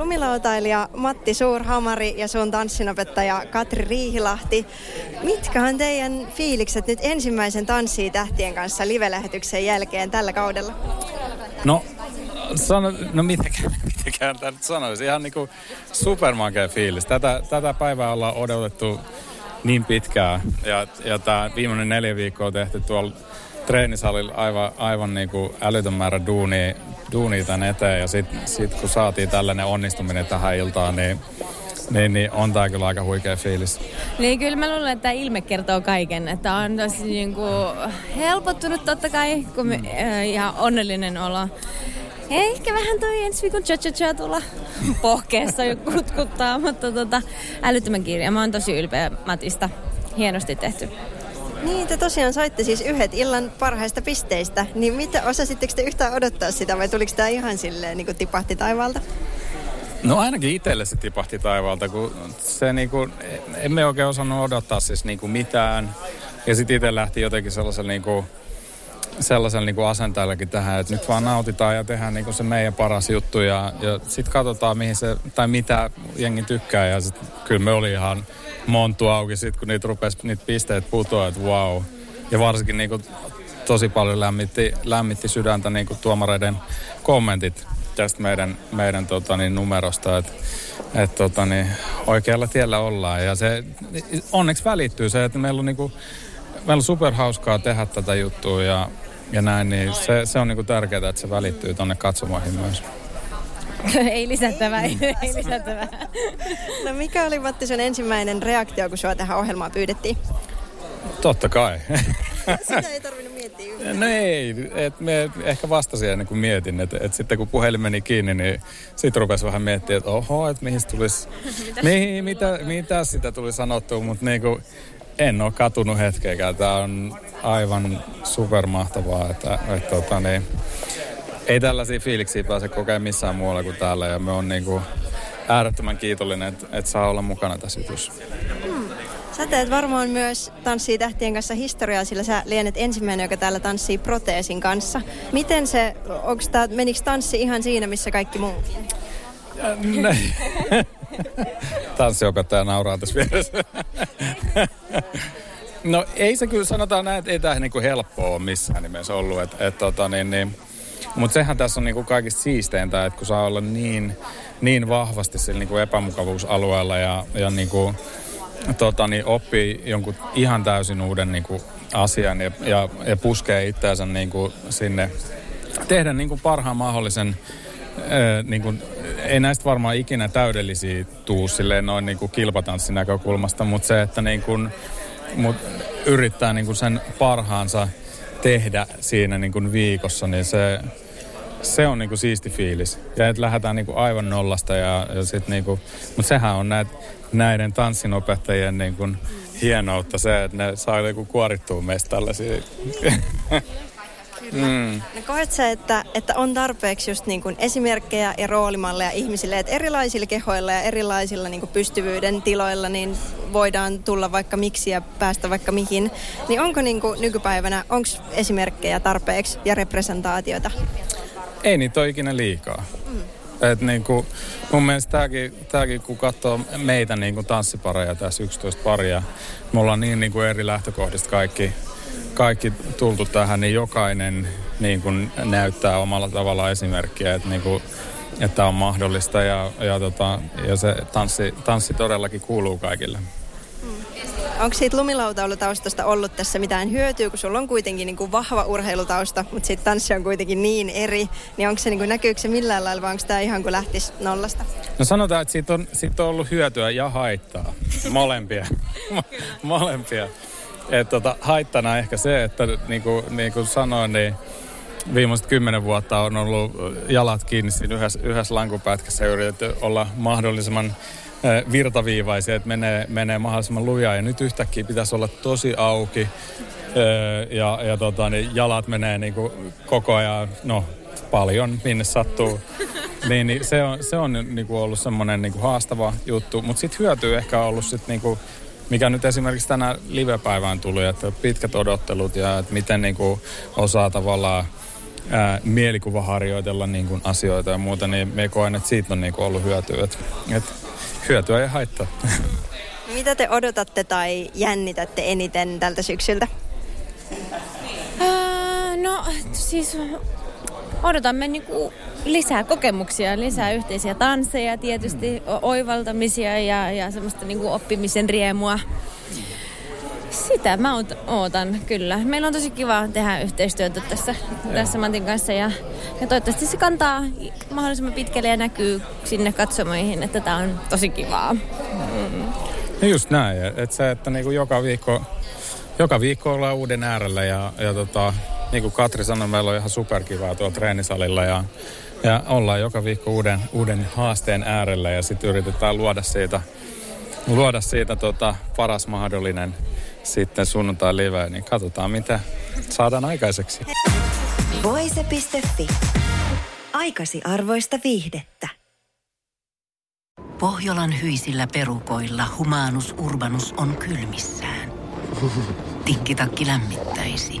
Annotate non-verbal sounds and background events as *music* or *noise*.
Lumilautailija Matti Suurhamari ja sun tanssinopettaja Katri Riihilahti. Mitkä on teidän fiilikset nyt ensimmäisen Tanssii tähtien kanssa live-lähetyksen jälkeen tällä kaudella? No, sano, no mitäkään, *laughs* mitäkään tämä nyt sanoisi. Ihan niinku supermakea fiilis. Tätä, tätä päivää ollaan odotettu niin pitkään. Ja, ja tämä viimeinen neljä viikkoa on tehty tuolla treenisalilla aivan, aivan niinku älytön määrä duunia, duunia tän eteen. Ja sitten sit kun saatiin tällainen onnistuminen tähän iltaan, niin niin, niin on tää kyllä aika huikea fiilis. Niin kyllä mä luulen, että tämä ilme kertoo kaiken. Että on tosi niin kuin helpottunut totta kai, kun me, äh, ihan onnellinen olo. Ehkä vähän toi ensi viikon cha cha tuolla *laughs* pohkeessa jo kutkuttaa, mutta tota, älyttömän kirja. Mä oon tosi ylpeä Matista. Hienosti tehty. Niin, te tosiaan saitte siis yhdet illan parhaista pisteistä. Niin mitä, osasitteko te yhtään odottaa sitä vai tuliko tämä ihan silleen niin kuin tipahti taivaalta? No ainakin itselle se tipahti taivaalta, kun se niinku, emme oikein osannut odottaa siis niinku mitään. Ja sitten itse lähti jotenkin sellaisella niinku, sellaisella niinku asenteellakin tähän, että nyt vaan nautitaan ja tehdään niinku se meidän paras juttu ja, ja sitten katsotaan mihin se, tai mitä jengi tykkää ja sit, kyllä me oli ihan montu auki sit kun niitä rupesi niitä pisteet putoa, että wow. Ja varsinkin niinku tosi paljon lämmitti, lämmitti sydäntä niinku tuomareiden kommentit tästä meidän, meidän tota, niin, numerosta, että et, tota, niin, oikealla tiellä ollaan. Ja se onneksi välittyy se, että meillä on, niinku, meillä on superhauskaa tehdä tätä juttua ja, ja näin, niin se, se on niinku tärkeää, että se välittyy tuonne katsomoihin myös. *laughs* ei lisättävää, ei, ei lisättävää. *laughs* No mikä oli Matti sun ensimmäinen reaktio, kun sua tähän ohjelmaan pyydettiin? Totta kai. *laughs* Sitä ei tarvinnut miettiä yhtään. No ei, et me ehkä vastasin ennen kuin mietin, että et sitten kun puhelin meni kiinni, niin sitten rupesi vähän miettiä, että oho, että mihin tulisi, mihin, mitä, mitä sitä tuli sanottua, mutta niinku, en ole katunut hetkeäkään. Tämä on aivan supermahtavaa, että, että tota, niin, ei tällaisia fiiliksiä pääse kokemaan missään muualla kuin täällä ja me on niinku äärettömän kiitollinen, että, että saa olla mukana tässä jutussa. Sä teet varmaan myös Tanssii tähtien kanssa historiaa, sillä sä lienet ensimmäinen, joka täällä tanssii proteesin kanssa. Miten se, onks tää, menikö tanssi ihan siinä, missä kaikki muu? Tanssiopettaja nauraa tässä vieressä. no ei se kyllä sanotaan näin, että ei tämä niinku helppoa ole missään nimessä ollut. Et, et, tota, niin, niin, mutta sehän tässä on niinku kaikista siisteintä, että kun saa olla niin, niin vahvasti sillä niinku epämukavuusalueella ja, ja niinku, tota, niin oppii jonkun ihan täysin uuden niinku, asian ja, ja, ja puskee itseänsä niinku, sinne. Tehdä niinku, parhaan mahdollisen Ee, niin kuin, ei näistä varmaan ikinä täydellisiä tuu silleen noin niin kuin kilpatanssin mutta se, että niin kuin, mut yrittää niin kuin sen parhaansa tehdä siinä niin kuin viikossa, niin se, se on niinku siisti fiilis. Ja että lähdetään niinku aivan nollasta ja, ja sit niinku, mutta sehän on näet, näiden tanssinopettajien niinku hienoutta se, että ne saa niinku kuorittua meistä tällaisia. *laughs* Mm. No koet sä, että, että on tarpeeksi just niin kuin esimerkkejä ja roolimalleja ihmisille, että erilaisilla kehoilla ja erilaisilla niin kuin pystyvyyden tiloilla niin voidaan tulla vaikka miksi ja päästä vaikka mihin. Niin onko niin kuin nykypäivänä, onko esimerkkejä tarpeeksi ja representaatiota? Ei niitä ole ikinä liikaa. Mm. Et niinku, mun mielestä tääkin, tääkin kun katsoo meitä niinku tanssipareja tässä 11 paria, me ollaan niin niinku eri lähtökohdista kaikki, kaikki tultu tähän, niin jokainen niin kuin näyttää omalla tavalla esimerkkiä, että, niin kuin, että on mahdollista ja, ja, tota, ja se tanssi, tanssi todellakin kuuluu kaikille. Onko siitä lumilautailutaustasta ollut tässä mitään hyötyä, kun sulla on kuitenkin niin kuin vahva urheilutausta, mutta sitten tanssi on kuitenkin niin eri, niin onko se niin kuin, näkyykö se millään lailla vai onko tämä ihan kuin lähtisi nollasta? No sanotaan, että siitä on, siitä on ollut hyötyä ja haittaa. Molempia. *laughs* Molempia. Et tota, haittana ehkä se, että niin kuin, niin kuin sanoin, niin viimeiset kymmenen vuotta on ollut jalat kiinni siinä yhdessä, yhdessä lankupätkässä ja yritetty olla mahdollisimman virtaviivaisia, että menee, menee mahdollisimman lujaa. Ja nyt yhtäkkiä pitäisi olla tosi auki ja, ja tota, niin jalat menee niin kuin koko ajan, no paljon, minne sattuu. Niin, niin se on, se on niin kuin ollut semmoinen niin haastava juttu, mutta sitten hyötyy ehkä ollut sit niin kuin, mikä nyt esimerkiksi tänä live-päivään tuli, että pitkät odottelut ja että miten niin kuin osaa tavallaan ää, mielikuva harjoitella niin kuin asioita ja muuta, niin me koen, että siitä on niin kuin ollut hyötyä. Et, et hyötyä ei haittaa. *laughs* Mitä te odotatte tai jännitätte eniten tältä syksyltä? Äh, no siis odotamme niinku lisää kokemuksia, lisää yhteisiä tansseja, tietysti oivaltamisia ja, ja semmoista niinku oppimisen riemua. Sitä mä ootan, kyllä. Meillä on tosi kiva tehdä yhteistyötä tässä, tässä Matin kanssa ja, ja toivottavasti se kantaa mahdollisimman pitkälle ja näkyy sinne katsomoihin, että tämä on tosi kivaa. Mm. No just näin, että se, että niinku joka viikko joka viikko ollaan uuden äärellä ja, ja tota, niin kuin Katri sanoi, meillä on ihan superkivaa tuolla treenisalilla ja, ja ollaan joka viikko uuden, uuden haasteen äärellä ja sitten yritetään luoda siitä, luoda siitä tota, paras mahdollinen sitten sunnuntai live, niin katsotaan mitä saadaan aikaiseksi. Voise.fi. Aikasi arvoista viihdettä. Pohjolan hyisillä perukoilla humanus urbanus on kylmissään. Tikkitakki lämmittäisi.